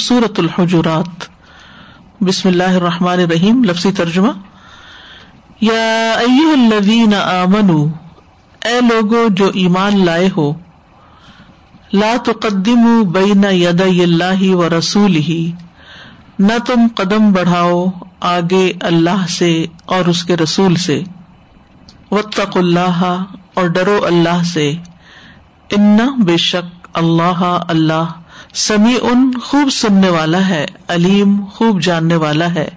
سورت الحجرات. بسم اللہ الرحمٰن الرحیم، لفظی ترجمہ. یا الذین آمنوا اے لوگو جو ایمان لائے ہو، لا تقدموا بین یدی اللہ و رسول ہی نہ تم قدم بڑھاؤ آگے اللہ سے اور اس کے رسول سے۔ وطق اللہ اور ڈرو اللہ سے ان بے شک اللہ اللہ سمی ان خوب سننے والا ہے، علیم خوب جاننے والا ہے۔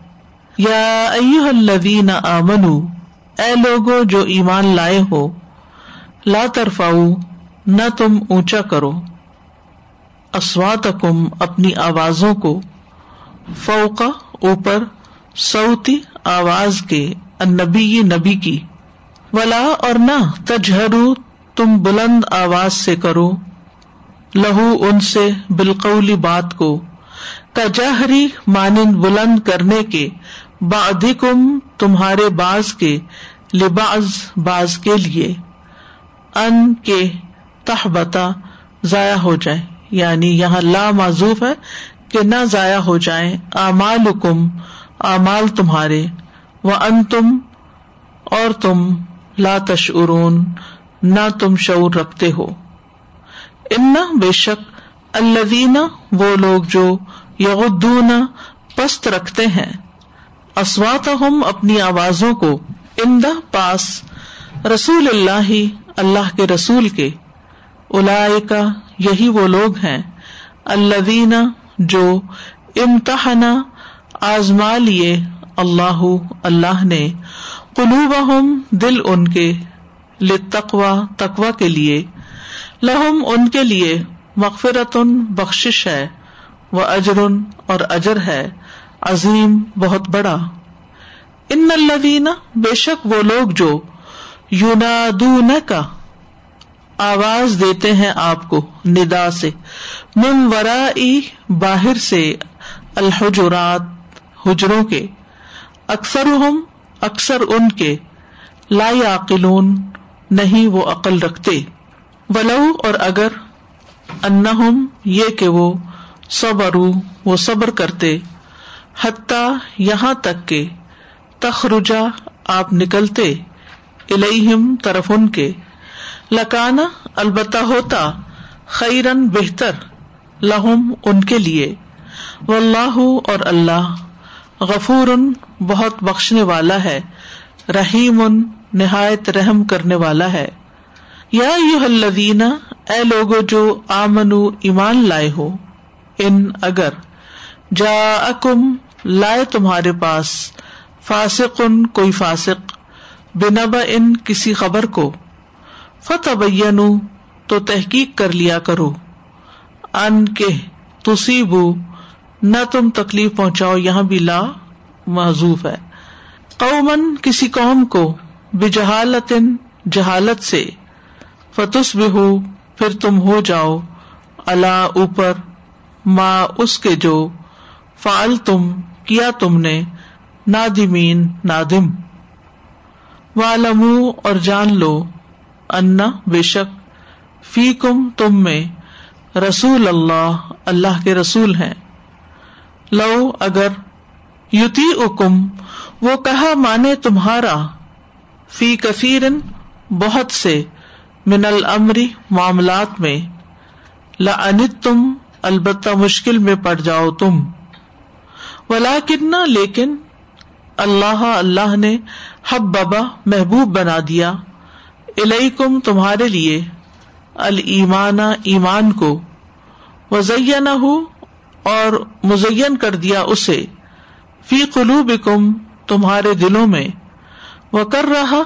یا الذین آمنو، اے لوگو جو ایمان لائے ہو، لا ترفاؤ نہ تم اونچا کرو۔ اسواتکم اپنی آوازوں کو فوقا اوپر سوتی آواز کے نبی نبی کی۔ ولا اور نہ، تجہرو، تم بلند آواز سے کرو۔ لہو ان سے بالقولی بات کو کجہری مانند بلند کرنے کے بادم تمہارے باز کے لباس باز کے لیے، ان کے تحبتا ضائع ہو جائے یعنی یہاں لا معذوف ہے کہ نہ ضائع ہو جائے امال حکم امال تمہارے۔ وہ ان تم اور تم لا تشعرون، نہ تم شعور رکھتے ہو۔ ان بے شک الدین وہ لوگ جو یغدون پست رکھتے ہیں اسوات ہم اپنی آوازوں کو اندا پاس رسول اللہ اللہ کے رسول کے الا یہی وہ لوگ ہیں الدین جو امتحان آزما لیے اللہ اللہ نے قلوب ہم دل ان کے لتقوا تقوا کے لیے۔ لہم ان کے لیے مغفرت بخش ہے وہ اجرن اور اجر ہے، عظیم، بہت بڑا۔ ان الدین بے شک وہ لوگ جو یونادون کا آواز دیتے ہیں آپ کو، ندا سے۔ من ورا باہر سے، الحجرات، حجروں کے۔ اکثر ہم اکثر ان کے۔ لا عقلون نہیں وہ عقل رکھتے۔ ولو اور اگر ان یہ کہ وہ صبر وہ صبر کرتے، حتیٰ یہاں تک کہ تخرجا، آپ نکلتے الہم طرف ان کے لکانا البتہ ہوتا خیرن بہتر لہم ان کے لیے۔ و اللہ اور اللہ غفور بہت بخشنے والا ہے، رحیم ان نہایت رحم کرنے والا ہے۔ یا یو الدینہ اے لوگو جو آمن ایمان لائے ہو، ان اگر جا اکم لائے تمہارے پاس فاسق ان کوئی فاسق بنب ان کسی خبر کو فتح تو تحقیق کر لیا کرو، ان کے تصیبو، نہ تم تکلیف پہنچاؤ، یہاں بھی لا محضوف ہے۔ قومن کسی قوم کو بجہالت جہالت سے فتس بھی ہو پھر تم ہو جاؤ۔ اللہ اوپر ماں اس کے جو۔ فال تم کیا تم نے۔ نادمین نادم۔ والم اور جان لو۔ انا بے شک فی کم تم میں رسول اللہ اللہ کے رسول ہیں۔ لو، اگر یوتی اکم وہ کہا مانے تمہارا۔ فی کثیر بہت سے۔ من المری معاملات میں لنت تم البتہ مشکل میں پڑ جاؤ تم۔ ولا کنہ لیکن اللہ اللہ نے حب بابا محبوب بنا دیا۔ الیکم، تمہارے لیے المان ایمان کو۔ وزین ہو اور مزین کر دیا اسے۔ فی قلوب تمہارے دلوں میں۔ وہ کر رہا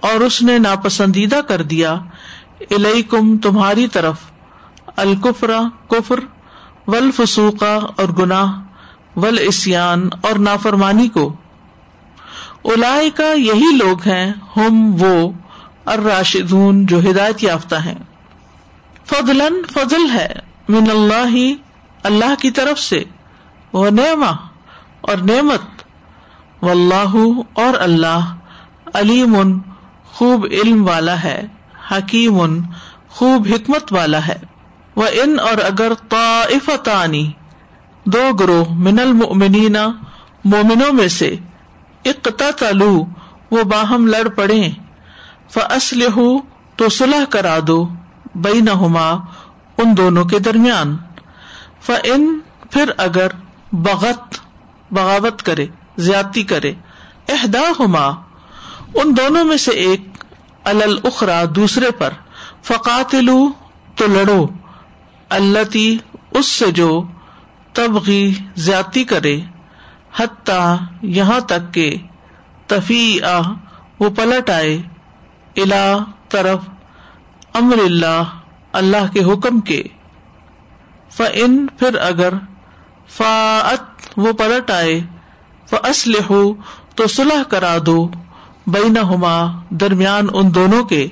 اور اس نے ناپسندیدہ کر دیا۔ کم تمہاری طرف الکفرا کفر ول فسوقا اور گناہ ول اسیان اور نافرمانی کو۔ الا کا یہی لوگ ہیں، ہم وہ اراشدون جو ہدایت یافتہ ہیں۔ فضل فضل ہے من اللہ ہی اللہ کی طرف سے وہ نعما اور نعمت۔ و اللہ اور اللہ علیم، خوب علم والا ہے۔ حکیم، خوب حکمت والا ہے۔ وہ ان اور اگر طائفتانی، دو گروہ من المؤمنین، مومنوں میں سے اقتتلو، وہ باہم لڑ پڑے فاسلح تو صلح کرا دو بینہما ان دونوں کے درمیان۔ فان پھر اگر بغت، بغاوت کرے، زیادتی کرے احدا ہوما ان دونوں میں سے ایک الخرا دوسرے پر، فقاتلو تو لڑو اللہ اس سے جو تبغی زیادتی کرے، حتیٰ یہاں تک کہ تفی آ وہ پلٹ آئے الا طرف امر اللہ اللہ کے حکم کے۔ فن پھر اگر فاط وہ پلٹ آئے فصل ہو تو سلح کرا دو۔ بین ہوما درمیان ان دونوں کے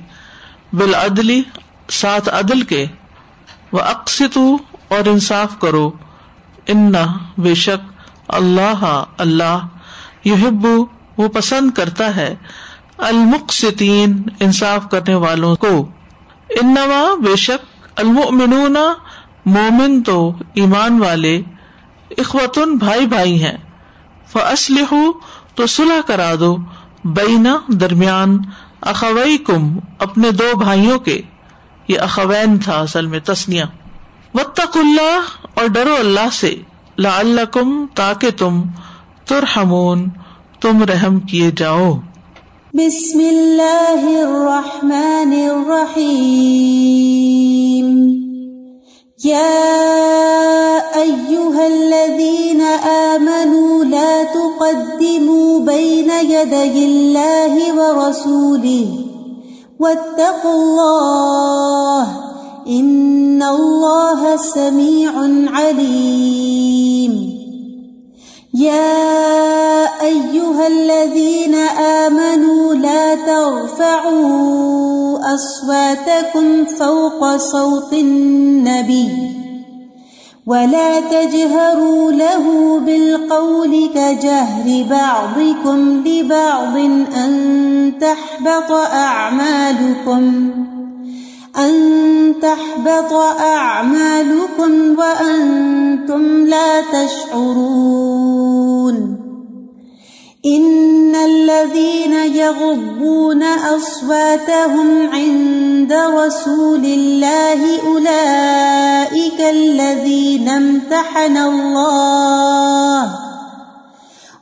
بالعدلی ساتھ عدل کے وہ اقسط اور انصاف کرو، ان بے شک اللہ اللہ یحبو وہ پسند کرتا ہے المقسطین، انصاف کرنے والوں کو۔ انما بے شک المؤمنون، مومن تو ایمان والے اخوتن بھائی بھائی ہیں۔ فاسلح تو صلح کرا دو۔ بینا درمیان اخوئی کم اپنے دو بھائیوں کے۔ یہ اخوین تھا اصل میں تسنیا وطق اللہ اور ڈرو اللہ سے۔ لا اللہ کم تاکہ تم ترحمون، تم رحم کیے جاؤ۔ بسم اللہ الرحمن الرحیم۔ يا أيها الذين آمنوا لا تقدموا بين يدي الله ورسوله واتقوا الله إن الله سميع عليم يا ايها الذين امنوا لا ترفعوا اصواتكم فوق صوت النبي ولا تجهروا له بالقول كجهر بعضكم لبعض أن تحبط أعمالكم أن تحبط أعمالكم وأنتم لا تشعرون إن الذين يغضون أصواتهم عند رسول الله أولئك الذين امتحن الله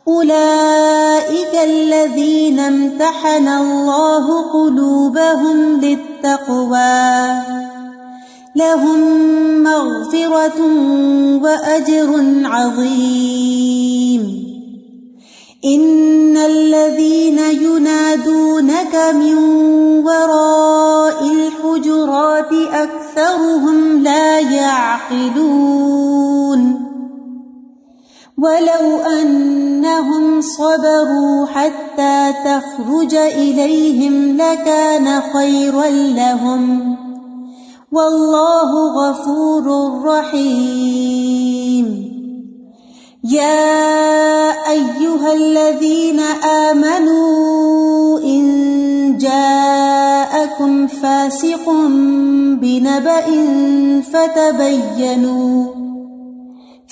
أولئك الذين امتحن الله قلوبهم للتقوى التقوى لهم مغفرة وأجر عظيم. ان الذين ينادونك من وراء الحجرات اكثرهم لا يعقلون. ولو انهم صبروا حتى تخرج اليهم لكان خيرا لهم والله غفور رحيم يا أيها الذين آمنوا إن جاءكم فاسق بنبأ فتبينوا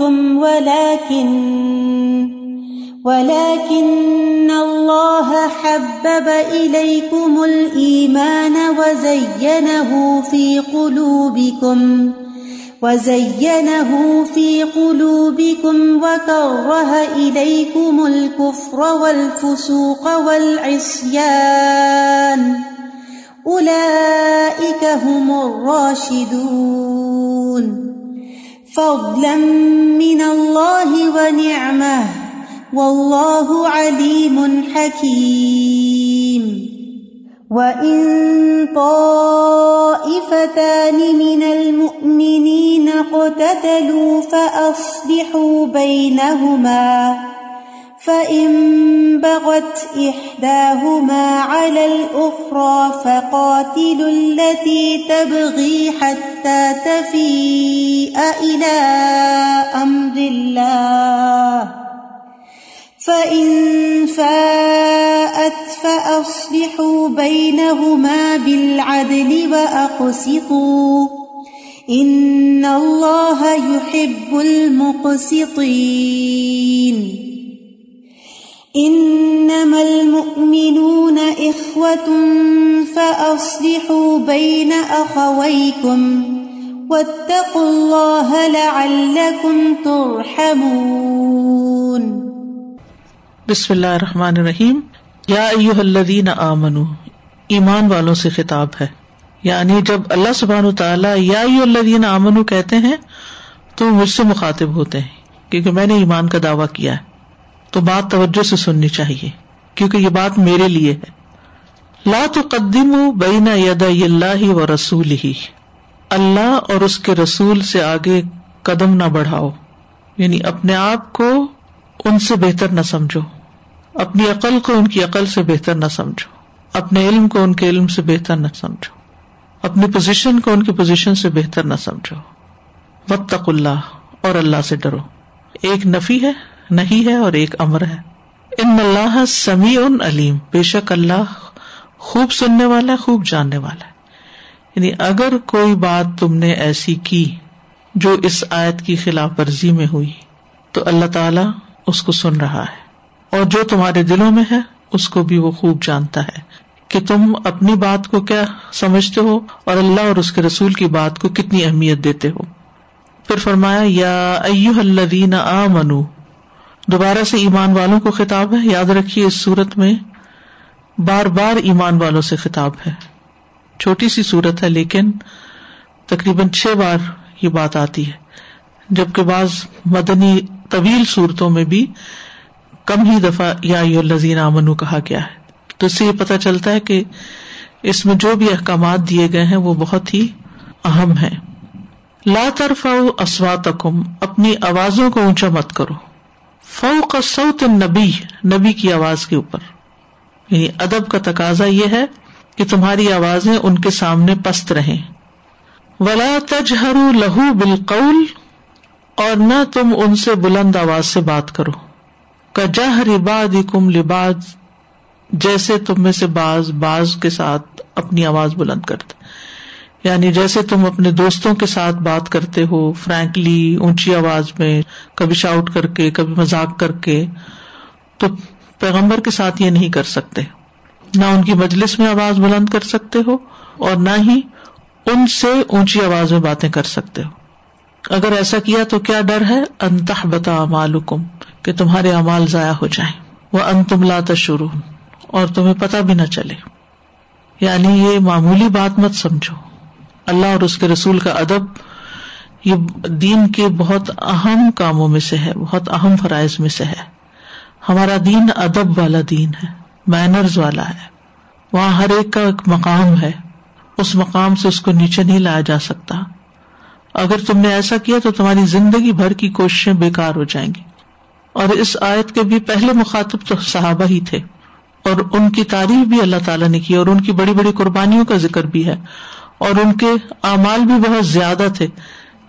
لعنتم ولكن ولكن الله حبب إليكم الإيمان وزينه في قلوبكم وزينه في قلوبكم وكره إليكم الكفر والفسوق والعصيان. أولئك هم الراشدون. فضلا من الله ونعمه والله عليم حكيم. وإن طائف طائفتان من المؤمنين اقتتلوا فأصلحوا بينهما فإن بغت إحداهما على الأخرى فقاتلوا التي تبغي حتى تفيء إلى أمر الله فَإِن فَاءَتْ فَأَصْلِحُوا بَيْنَهُمَا بِالْعَدْلِ وَأَقْسِطُوا إِنَّ اللَّهَ يُحِبُّ الْمُقْسِطِينَ إِنَّمَا الْمُؤْمِنُونَ إِخْوَةٌ فَأَصْلِحُوا بَيْنَ أَخَوَيْكُمْ وَاتَّقُوا اللَّهَ لَعَلَّكُمْ تُرْحَمُونَ. بسم اللہ الرحمن الرحیم. یا ایوہ الذین آمنو، ایمان والوں سے خطاب ہے۔ یعنی جب اللہ سبحان تعالیٰ یا ایوہ الذین آمنو کہتے ہیں، تو مجھ سے مخاطب ہوتے ہیں، کیونکہ میں نے ایمان کا دعویٰ کیا ہے۔ تو بات توجہ سے سننی چاہیے، کیونکہ یہ بات میرے لیے ہے۔ لا تقدم بین ید اللہ و رسول ہی اللہ اور اس کے رسول سے آگے قدم نہ بڑھاؤ۔ یعنی اپنے آپ کو ان سے بہتر نہ سمجھو۔ اپنی عقل کو ان کی عقل سے بہتر نہ سمجھو۔ اپنے علم کو ان کے علم سے بہتر نہ سمجھو۔ اپنی پوزیشن کو ان کی پوزیشن سے بہتر نہ سمجھو۔ وط اللہ اور اللہ سے ڈرو۔ ایک نفی ہے۔ نہیں ہے اور ایک امر ہے۔ ان اللہ سمیع علیم۔ بے شک اللہ خوب سننے والا ہے، خوب جاننے والا ہے۔ یعنی اگر کوئی بات تم نے ایسی کی جو اس آیت کی خلاف ورزی میں ہوئی، تو اللہ تعالی اس کو سن رہا ہے۔ اور جو تمہارے دلوں میں ہے، اس کو بھی وہ خوب جانتا ہے۔ کہ تم اپنی بات کو کیا سمجھتے ہو اور اللہ اور اس کے رسول کی بات کو کتنی اہمیت دیتے ہو۔ پھر فرمایا، یا الذین آ منو دوبارہ سے ایمان والوں کو خطاب ہے؟ یاد رکھیے، اس صورت میں بار بار ایمان والوں سے خطاب ہے۔ چھوٹی سی صورت ہے، لیکن تقریباً چھ بار یہ بات آتی ہے۔ جبکہ بعض مدنی طویل صورتوں میں بھی کم ہی دفعہ یا لذین امن کہا گیا ہے۔ تو اس سے یہ پتا چلتا ہے کہ اس میں جو بھی احکامات دیے گئے ہیں، وہ بہت ہی اہم ہے لا طرف اسوات اپنی آوازوں کو اونچا مت کرو۔ فو سوت نبی نبی کی آواز کے اوپر۔ یعنی ادب کا تقاضا یہ ہے کہ تمہاری آوازیں ان کے سامنے پست رہیں۔ ولا تجہر لہو بالقول، اور نہ تم ان سے بلند آواز سے بات کرو۔ کجہ رباد کم لباز جیسے تم میں سے باز باز کے ساتھ اپنی آواز بلند کرتے۔ یعنی جیسے تم اپنے دوستوں کے ساتھ بات کرتے ہو، فرینکلی اونچی آواز میں، کبھی شاؤٹ کر کے، کبھی مزاق کر کے، تو پیغمبر کے ساتھ یہ نہیں کر سکتے۔ نہ ان کی مجلس میں آواز بلند کر سکتے ہو اور نہ ہی ان سے اونچی آواز میں باتیں کر سکتے ہو۔ اگر ایسا کیا تو کیا ڈر ہے؟ انتہ بتا امالکم کہ تمہارے امال ضائع ہو جائیں۔ وہ ان تم لاتا شروع اور تمہیں پتا بھی نہ چلے۔ یعنی یہ معمولی بات مت سمجھو۔ اللہ اور اس کے رسول کا ادب، یہ دین کے بہت اہم کاموں میں سے ہے، بہت اہم فرائض میں سے ہے۔ ہمارا دین ادب والا دین ہے مینرز والا ہے۔ وہاں ہر ایک کا ایک مقام ہے، اس مقام سے اس کو نیچے نہیں لایا جا سکتا۔ اگر تم نے ایسا کیا تو تمہاری زندگی بھر کی کوششیں بےکار ہو جائیں گی۔ اور اس آیت کے بھی پہلے مخاطب تو صحابہ ہی تھے۔ اور ان کی تعریف بھی اللہ تعالیٰ نے کی اور ان کی بڑی بڑی قربانیوں کا ذکر بھی ہے۔ اور ان کے اعمال بھی بہت زیادہ تھے۔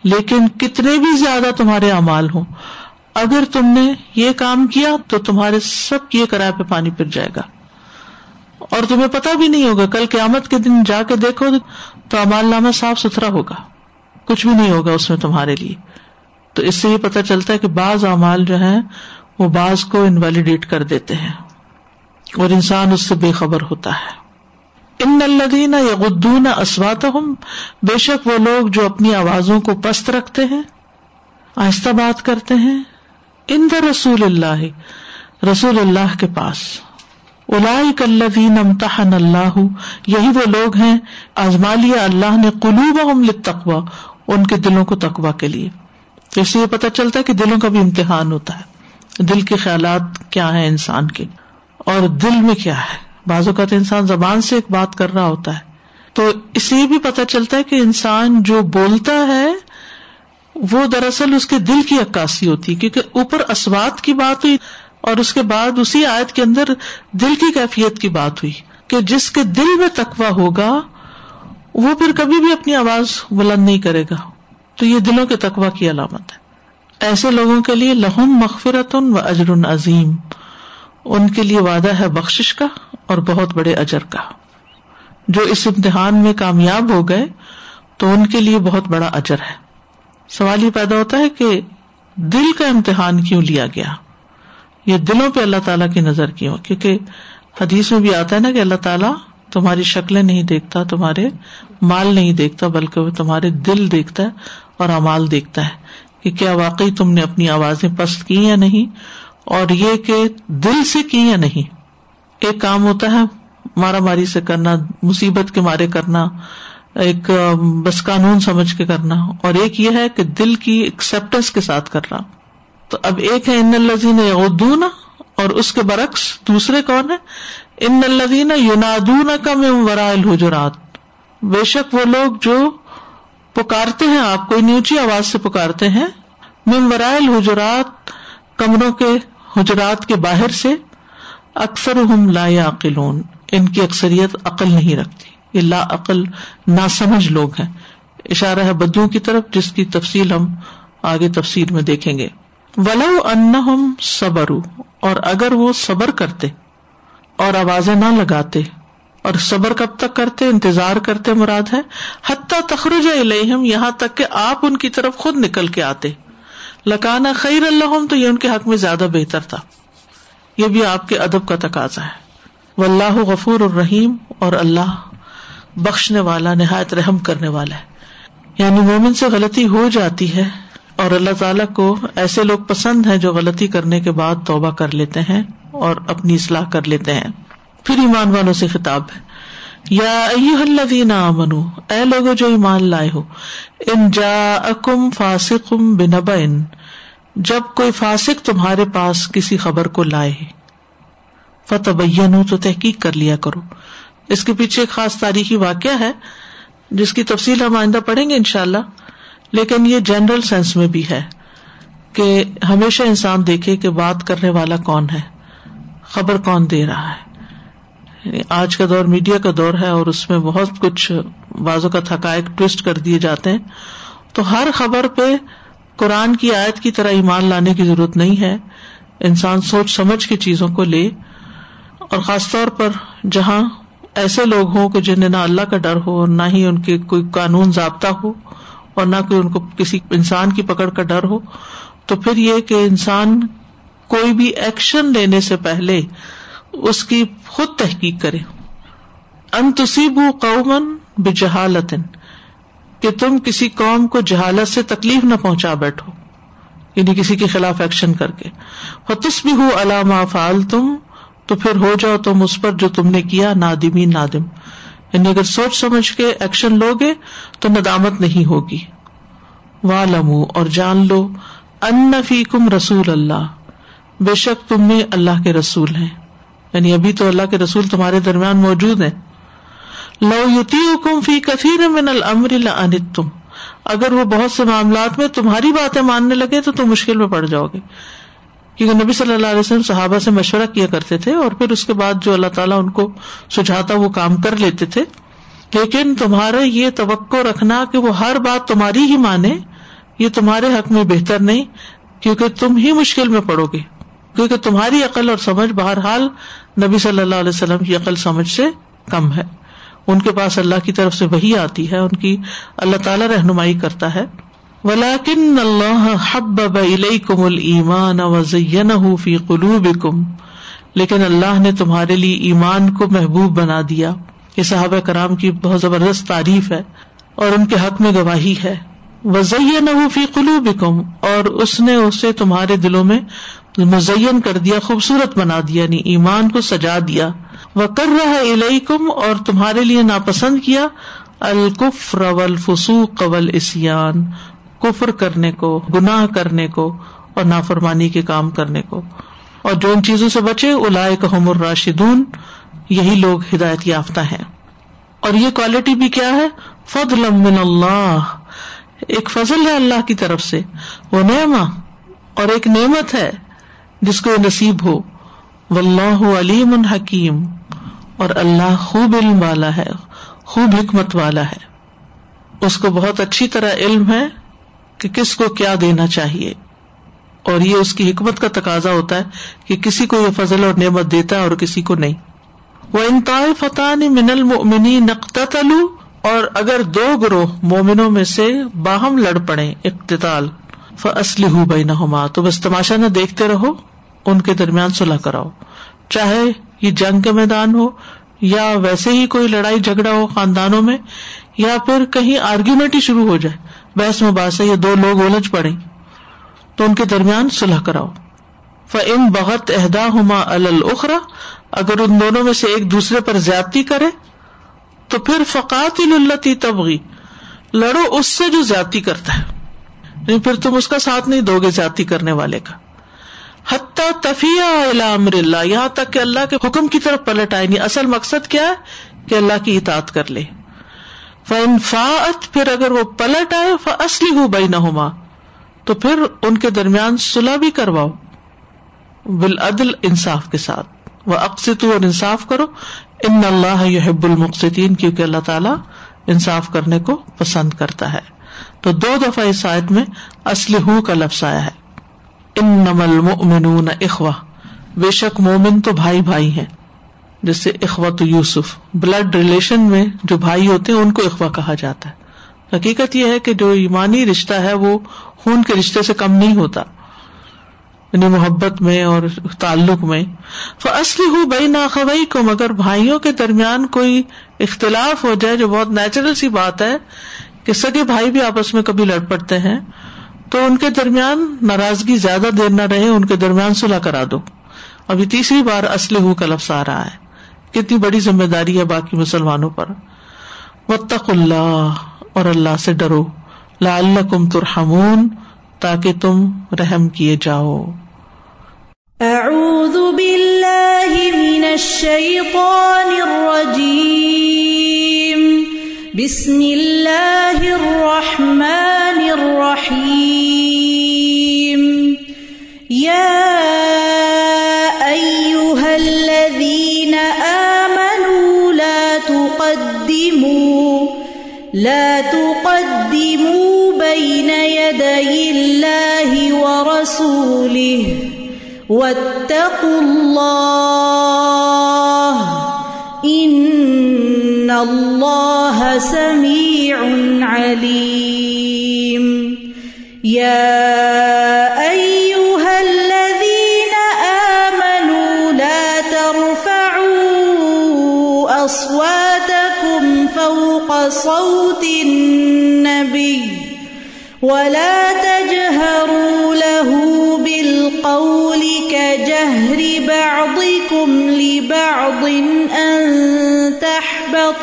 لیکن کتنے بھی زیادہ تمہارے اعمال ہوں، اگر تم نے یہ کام کیا تو تمہارے سب کی کرایہ پہ پانی پھر جائے گا۔ اور تمہیں پتا بھی نہیں ہوگا، کل قیامت کے دن جا کے دیکھو تو امال نامہ صاف ستھرا ہوگا۔ کچھ بھی نہیں ہوگا اس میں تمہارے لیے۔ تو اس سے یہ پتا چلتا ہے کہ بعض اعمال جو ہے وہ بعض کو انویلیڈیٹ کر دیتے ہیں۔ اور انسان اس سے بے خبر ہوتا ہے۔ ان الدین یا غدون اسوات بے شک وہ لوگ جو اپنی آوازوں کو پست رکھتے ہیں، آہستہ بات کرتے ہیں۔ ان دا رسول اللہ رسول اللہ کے پاس۔ امتحن اللہ، یہی وہ لوگ ہیں آزما لیا اللہ نے قلوب تقوا ان کے دلوں کو تقوا کے لیے۔ تو اس سے یہ پتا چلتا ہے کہ دلوں کا بھی امتحان ہوتا ہے۔ دل کے خیالات کیا ہے انسان کے؟ اور دل میں کیا ہے؟ بازو کا تو انسان زبان سے ایک بات کر رہا ہوتا ہے۔ تو اس سے بھی پتا چلتا ہے کہ انسان جو بولتا ہے، وہ دراصل اس کے دل کی عکاسی ہوتی کیونکہ اوپر اسوات کی بات ہوئی اور اس کے بعد اسی آیت کے اندر دل کی کیفیت کی بات ہوئی کہ جس کے دل میں تکوا ہوگا، وہ پھر کبھی بھی اپنی آواز بلند نہیں کرے گا۔ تو یہ دلوں کے تقوا کی علامت ہے۔ ایسے لوگوں کے لیے لہم مغفرت و اجر عظیم۔ ان کے لیے وعدہ ہے بخش کا اور بہت بڑے اجر کا۔ جو اس امتحان میں کامیاب ہو گئے، تو ان کے لیے بہت بڑا اجر ہے۔ سوال یہ پیدا ہوتا ہے کہ دل کا امتحان کیوں لیا گیا؟ یہ دلوں پہ اللہ تعالیٰ کی نظر کیوں؟ کیونکہ حدیث میں بھی آتا ہے نا کہ اللہ تعالیٰ تمہاری شکلیں نہیں دیکھتا، تمہارے مال نہیں دیکھتا، بلکہ وہ تمہارے دل دیکھتا ہے اور امال دیکھتا ہے کہ کیا واقعی تم نے اپنی آوازیں پست کی یا نہیں۔ اور یہ کہ دل سے کی یا نہیں؟ ایک کام ہوتا ہے، مارا ماری سے کرنا، مصیبت کے مارے کرنا، ایک بس قانون سمجھ کے کرنا، اور ایک یہ ہے کہ دل کی ایکسپٹینس کے ساتھ کرنا۔ تو اب ایک ہے، ان الزین اردو اور اس کے برعکس دوسرے کون ہے ان الدین یونادون کا میں ورائل حجرات بے شک وہ لوگ جو پکارتے ہیں، آپ کوئی نیوچی آواز سے پکارتے ہیں مم ورائل حجرات کمروں کے حجرات کے باہر سے اکثر ہم لا عقلون ان کی اکثریت عقل نہیں رکھتی۔ یہ لا عقل نا سمجھ لوگ ہیں۔ اشارہ ہے بدو کی طرف، جس کی تفصیل ہم آگے تفصیل میں دیکھیں گے۔ ولو ان صبر اور اگر وہ صبر کرتے اور آوازیں نہ لگاتے اور صبر کب تک کرتے، انتظار کرتے مراد ہے، حتیٰ تخرج الہم یہاں تک کہ آپ ان کی طرف خود نکل کے آتے۔ لکانا خیر اللہ تو یہ ان کے حق میں زیادہ بہتر تھا۔ یہ بھی آپ کے ادب کا تقاضا ہے۔ و اللہ غفور الرحیم، اور اللہ بخشنے والا، نہایت رحم کرنے والا ہے۔ یعنی مومن سے غلطی ہو جاتی ہے، اور اللہ تعالیٰ کو ایسے لوگ پسند ہیں جو غلطی کرنے کے بعد توبہ کر لیتے ہیں اور اپنی اصلاح کر لیتے ہیں۔ پھر ایمان والوں سے خطاب ہے۔ یا الذین آمنو، اے لوگو جو ایمان لائے ہو، ان جا اکم فاسق بنبا جب کوئی فاسق تمہارے پاس کسی خبر کو لائے فتح تو تحقیق کر لیا کرو۔ اس کے پیچھے ایک خاص تاریخی واقعہ ہے، جس کی تفصیل ہم آئندہ پڑھیں گے ان شاء اللہ لیکن یہ جنرل سینس میں بھی ہے کہ ہمیشہ انسان دیکھے کہ بات کرنے والا کون ہے، خبر کون دے رہا ہے۔ یعنی آج کا دور میڈیا کا دور ہے اور اس میں بہت کچھ بازو کا تھکائک ٹوسٹ کر دیے جاتے ہیں۔ تو ہر خبر پہ قرآن کی آیت کی طرح ایمان لانے کی ضرورت نہیں ہے۔ انسان سوچ سمجھ کے چیزوں کو لے۔ اور خاص طور پر جہاں ایسے لوگ ہوں کہ جنہیں نہ اللہ کا ڈر ہو اور نہ ہی ان کے کوئی قانون ضابطہ ہو اور نہ کوئی ان کو کسی انسان کی پکڑ کا ڈر ہو۔ تو پھر یہ کہ انسان کوئی بھی ایکشن لینے سے پہلے اس کی خود تحقیق کرے۔ ان تصیب قومن بے جہالت کہ تم کسی قوم کو جہالت سے تکلیف نہ پہنچا بیٹھو یعنی کسی کے خلاف ایکشن کر کے۔ فتس بھی ہو علامہ فال تم تو پھر ہو جاؤ تم اس پر جو تم نے کیا نادمی نادم۔ یعنی اگر سوچ سمجھ کے ایکشن لو گے تو ندامت نہیں ہوگی۔ واہ لمو اور جان لو ان فی کم رسول اللہ بے شک تم میں اللہ کے رسول ہیں۔ یعنی ابھی تو اللہ کے رسول تمہارے درمیان موجود ہیں۔ لو یوتی حکم فی کثیر من الامر تم اگر وہ بہت سے معاملات میں تمہاری باتیں ماننے لگے تو تم مشکل میں پڑ جاؤ گے۔ کیونکہ نبی صلی اللہ علیہ وسلم صحابہ سے مشورہ کیا کرتے تھے اور پھر اس کے بعد جو اللہ تعالیٰ ان کو سجھاتا وہ کام کر لیتے تھے۔ لیکن تمہارا یہ توقع رکھنا کہ وہ ہر بات تمہاری ہی مانے، یہ تمہارے حق میں بہتر نہیں، کیونکہ تم ہی مشکل میں پڑو گے۔ کیونکہ تمہاری عقل اور سمجھ بہرحال نبی صلی اللہ علیہ وسلم کی عقل سمجھ سے کم ہے۔ ان کے پاس اللہ کی طرف سے وہی آتی ہے، ان کی اللہ تعالیٰ رہنمائی کرتا ہے۔ ولاکن اللہ حب کم المان فی قلوب کم لیکن اللہ نے تمہارے لیے ایمان کو محبوب بنا دیا۔ یہ صحابہ کرام کی بہت زبردست تعریف ہے اور ان کے حق میں گواہی ہے۔ وزیہ نہ فی قلوب کم اور اس نے اسے تمہارے دلوں میں مزین کر دیا، خوبصورت بنا دیا یعنی ایمان کو سجا دیا۔ وہ کر رہا علیکم اور تمہارے لیے ناپسند کیا۔ الکف قبل اسیان کفر کرنے کو، گناہ کرنے کو اور نافرمانی کے کام کرنے کو۔ اور جو ان چیزوں سے بچے الائے کہ الراشدون، یہی لوگ ہدایت یافتہ ہیں۔ اور یہ کوالٹی بھی کیا ہے؟ فضل من اللہ۔ ایک فضل ہے اللہ کی طرف سے۔ وہ نعما اور ایک نعمت ہے۔ جس کو نصیب ہو۔ واللہ علیم حکیم، اور اللہ خوب علم والا ہے، خوب حکمت والا ہے۔ اس کو بہت اچھی طرح علم ہے کہ کس کو کیا دینا چاہیے۔ اور یہ اس کی حکمت کا تقاضا ہوتا ہے کہ کسی کو یہ فضل اور نعمت دیتا ہے اور کسی کو نہیں۔ وہ انتہائی فتح من المنی نقط اور اگر دو گروہ مومنوں میں سے باہم لڑ پڑے اقتال فصلی ہوں بھائی نہ تو بس تماشا نہ دیکھتے رہو۔ ان کے درمیان صلاح کراؤ۔ چاہے یہ جنگ کے میدان ہو یا ویسے ہی کوئی لڑائی جھگڑا ہو خاندانوں میں یا پھر کہیں آرگیومنٹ ہی شروع ہو جائے، بحث میں باس یا دو لوگ الجھ پڑے تو ان کے درمیان صلاح کراؤ۔ فم بہت عہدہ ہما الخرا اگر ان دونوں میں سے ایک دوسرے پر زیادتی کرے، تو پھر فقات التی تبغی لڑو اس سے جو زیادتی کرتا ہے۔ نہیں پھر تم اس کا ساتھ نہیں دو گے زیادتی کرنے والے کا۔ حتیٰ تفیہ امر اللہ، یہاں تک کہ اللہ کے حکم کی طرف پلٹ آئے نہیں اصل مقصد کیا ہے؟ کہ اللہ کی اطاعت کر لے۔ فن فاط پھر اگر وہ پلٹ آئے اصلی ہو بئی نہ ہوما تو پھر ان کے درمیان سلح بھی کرواؤ۔ بالعدل، انصاف کے ساتھ۔ وہ اقسط اور انصاف کرو۔ ان اللہ یحب المقصدین کیونکہ اللہ تعالیٰ انصاف کرنے کو پسند کرتا ہے۔ تو دو دفعہ اس آیت میں اسلح کا لفظ آیا ہے۔ ان نمل مومن اخوا بے شک مومن تو بھائی بھائی ہیں۔ جیسے اخوا تو یوسف بلڈ ریلیشن میں جو بھائی ہوتے ہیں، ان کو اخوا کہا جاتا ہے۔ حقیقت یہ ہے کہ جو ایمانی رشتہ ہے، وہ خون کے رشتے سے کم نہیں ہوتا۔ یعنی محبت میں اور تعلق میں۔ اصلی ہوں بھائی ناخوئی کو مگر بھائیوں کے درمیان کوئی اختلاف ہو جائے، جو بہت نیچرل سی بات ہے، کہ سگے بھائی بھی آپس میں کبھی لڑ پڑتے ہیں تو ان کے درمیان ناراضگی زیادہ دیر نہ رہے، ان کے درمیان صلاح کرا دو۔ ابھی تیسری بار اسلح ہو کا لفظ آ رہا ہے۔ کتنی بڑی ذمہ داری ہے باقی مسلمانوں پر۔ وطق اللہ اور اللہ سے ڈرو۔ لا اللہ کم ترحمون، تاکہ تم رحم کیے جاؤ۔ اعوذ باللہ من الشیطان الرجیم۔ بسم اللہ ورسولہ واتقوا الله إن الله سميع عليم. يا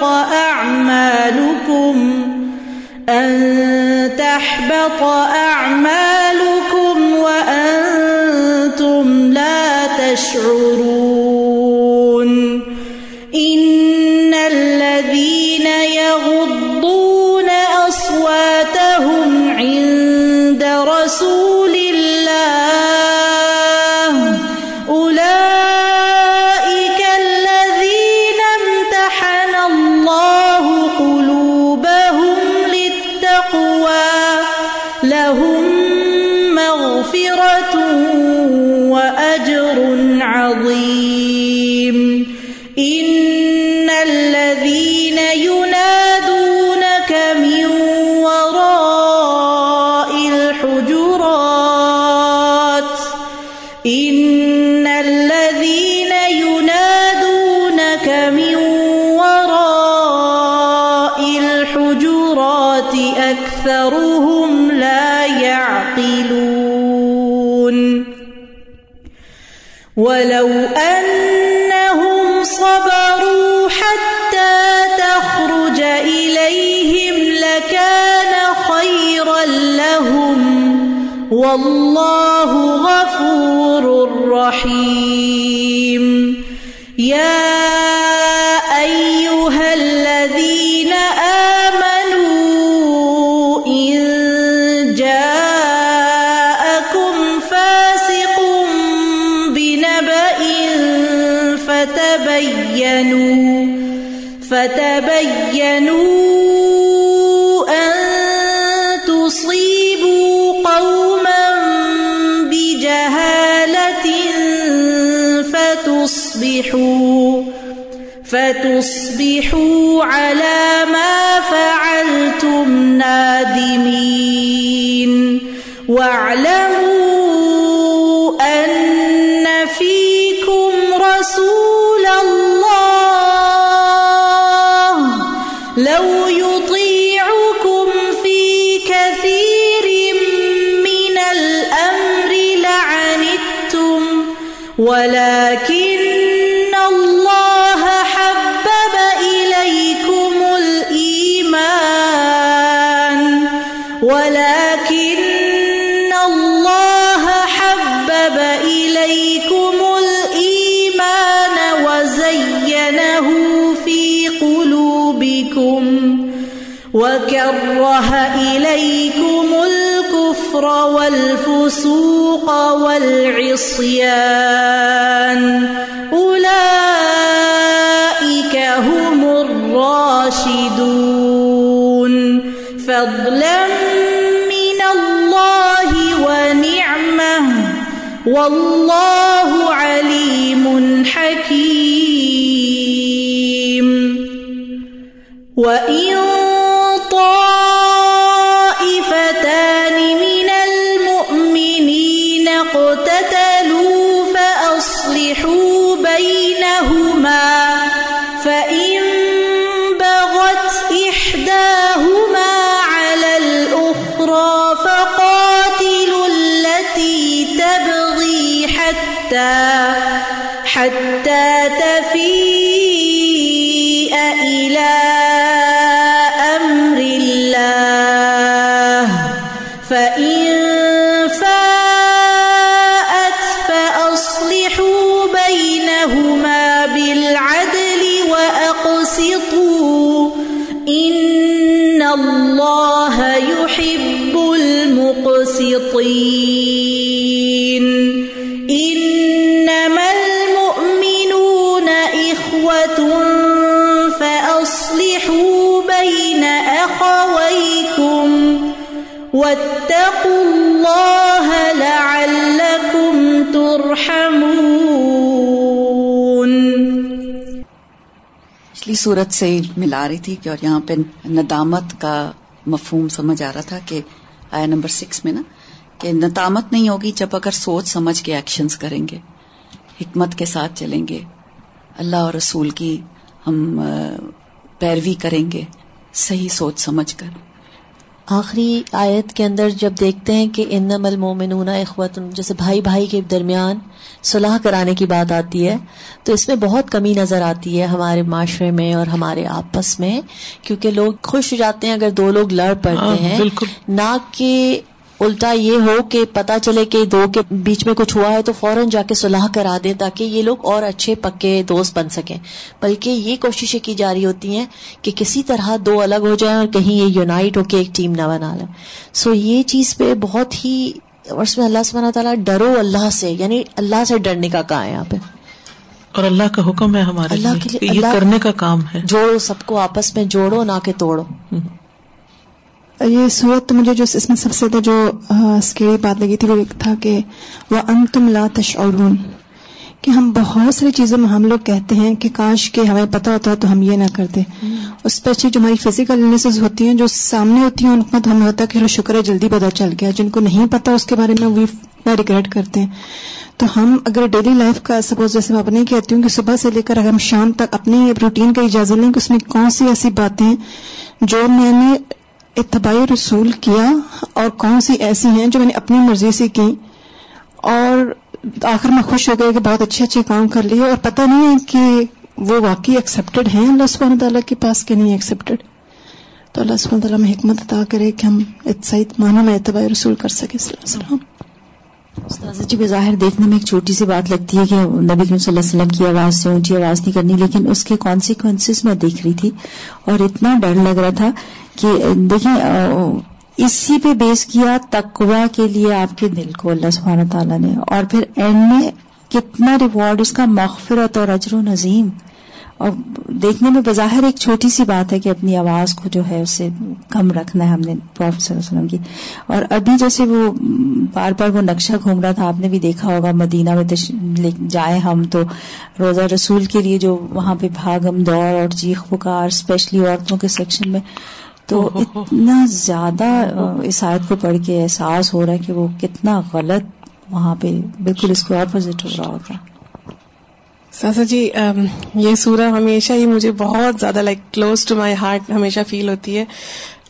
تحبط أعمالكم أن تحبط أعمالكم ولو أنهم صبروا حتى تخرج إليهم لكان خيرا لهم. والله غفور رحيم. يا فتصبحوا على ما فعلتم نادمين واعلموا إليكم الكفر والفسوق والعصيان أولئك هم الراشدون فضلا من الله ونعمه والله عليم حكيم وإن المقسطين إنما المؤمنون إخوة فأصلحوا بين أخويكم واتقوا الله لعلكم ترحمون پچھلی صورت سے ملا رہی تھی کہ اور یہاں پہ ندامت کا مفہوم سمجھ آ رہا تھا کہ آیا نمبر سکس میں نا، کہ نتامت نہیں ہوگی جب اگر سوچ سمجھ کے ایکشنز کریں گے، حکمت کے ساتھ چلیں گے، اللہ اور رسول کی ہم پیروی کریں گے، صحیح سوچ سمجھ کر۔ آخری آیت کے اندر جب دیکھتے ہیں کہ انم المومنون اخوت جیسے بھائی بھائی کے درمیان صلاح کرانے کی بات آتی ہے تو اس میں بہت کمی نظر آتی ہے ہمارے معاشرے میں اور ہمارے آپس میں کیونکہ لوگ خوش ہو جاتے ہیں اگر دو لوگ لڑ پڑتے ہاں، ہیں۔ نہ کہ الٹا یہ ہو کہ پتا چلے کہ دو کے بیچ میں کچھ ہوا ہے تو فوراً جا کے صلاح کرا دیں تاکہ یہ لوگ اور اچھے پکے دوست بن سکیں۔ بلکہ یہ کوششیں کی جا رہی ہوتی ہیں کہ کسی طرح دو الگ ہو جائیں اور کہیں یہ یونائٹ ہو کے ایک ٹیم نہ بنا لیں۔ سو یہ چیز پہ بہت ہی اور اس میں اللہ سبحانہ تعالیٰ ڈرو اللہ سے یعنی اللہ سے ڈرنے کا کہا ہے یہاں پہ۔ اور اللہ کا حکم ہے ہمارے اللہ لیے کے لیے کہ یہ اللہ- کرنے کا کام ہے۔ جوڑو سب کو آپس میں جوڑو نہ کہ توڑو۔ یہ صورت تو مجھے جو اس میں سب سے زیادہ جو اسکیری بات لگی تھی وہ ایک تھا کہ وہ ان تم لا تشعرون۔ کہ ہم بہت ساری چیزوں میں ہم لوگ کہتے ہیں کہ کاش کہ ہمیں پتا ہوتا تو ہم یہ نہ کرتے۔ اسپیشلی جو ہماری فزیکل النیسز ہوتی ہیں جو سامنے ہوتی ہیں ان کا تو ہمیں ہوتا ہے کہ شکر ہے جلدی پتا چل گیا۔ جن کو نہیں پتا اس کے بارے میں وہ ریگریٹ کرتے ہیں۔ تو ہم اگر ڈیلی لائف کا سپوز جیسے میں اپنے کہتی ہوں کہ صبح سے لے کر اگر ہم شام تک اپنی روٹین کا اجازت لیں کہ اس میں کون سی ایسی باتیں جو میں نے اتباعی رسول کیا اور کون سی ایسی ہیں جو میں نے اپنی مرضی سے کی اور آخر میں خوش ہو گیا کہ بہت اچھے اچھے کام کر لیے اور پتہ نہیں ہے کہ وہ واقعی ایکسیپٹیڈ ہیں اللہ سبحانہ تعالیٰ کے پاس کہ نہیں ایکسیپٹیڈ تو اللہ سبحانہ تعالیٰ میں حکمت عطا کرے کہ ہم صحیح معنوں میں اتباع رسول کر سکے صلی اللہ علیہ وسلم۔ استاذہ جی بظاہر دیکھنے میں ایک چھوٹی سی بات لگتی ہے کہ نبی کریم صلی اللہ علیہ وسلم کی آواز سے اونچی آواز نہیں کرنی، لیکن اس کے کانسیکوینسز میں دیکھ رہی تھی اور اتنا ڈر لگ رہا تھا کہ دیکھیں اسی پہ بیس کیا تقوا کے لیے آپ کے دل کو اللہ سبحانہ تعالیٰ نے۔ اور پھر اینڈ میں کتنا ریوارڈ اس کا مغفرت اور اجر و نظیم۔ اور دیکھنے میں بظاہر ایک چھوٹی سی بات ہے کہ اپنی آواز کو جو ہے اسے کم رکھنا ہے ہم نے پروفیسر صلی اللہ علیہ وسلم کی۔ اور ابھی جیسے وہ بار بار وہ نقشہ گھوم رہا تھا، آپ نے بھی دیکھا ہوگا، مدینہ میں جائیں ہم تو روزہ رسول کے لیے جو وہاں پہ بھاگم دوڑ اور چیخ پکار اسپیشلی عورتوں کے سیکشن میں۔ تو اتنا زیادہ اس آیت کو پڑھ کے احساس ہو رہا ہے کہ وہ کتنا غلط وہاں پہ بالکل اس کو اپوزٹ ہو رہا ہوتا ساسا جی یہ سورہ ہمیشہ ہی مجھے بہت زیادہ like close to my heart ہمیشہ فیل ہوتی ہے۔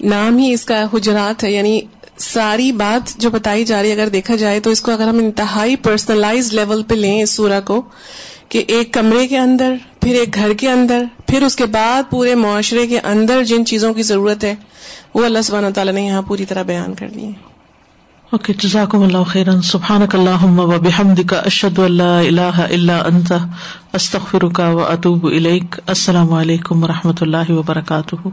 نام ہی اس کا حجرات ہے یعنی ساری بات جو بتائی جا رہی ہے، اگر دیکھا جائے تو اس کو اگر ہم انتہائی پرسنلائز لیول پہ لیں اس سورہ کو کہ ایک کمرے کے اندر، پھر ایک گھر کے اندر، پھر اس کے بعد پورے معاشرے کے اندر جن چیزوں کی ضرورت ہے، وہ اللہ سبحانہ تعالیٰ نے یہاں پوری طرح بیان کر دی ہے اوکے، جزاکم اللہ خیرن سبحان اللہم و بحمدک، اشہد اللہ الہ الا انت، استغفرک و اتوب الیک۔ السلام علیکم و رحمۃ اللہ وبرکاتہ۔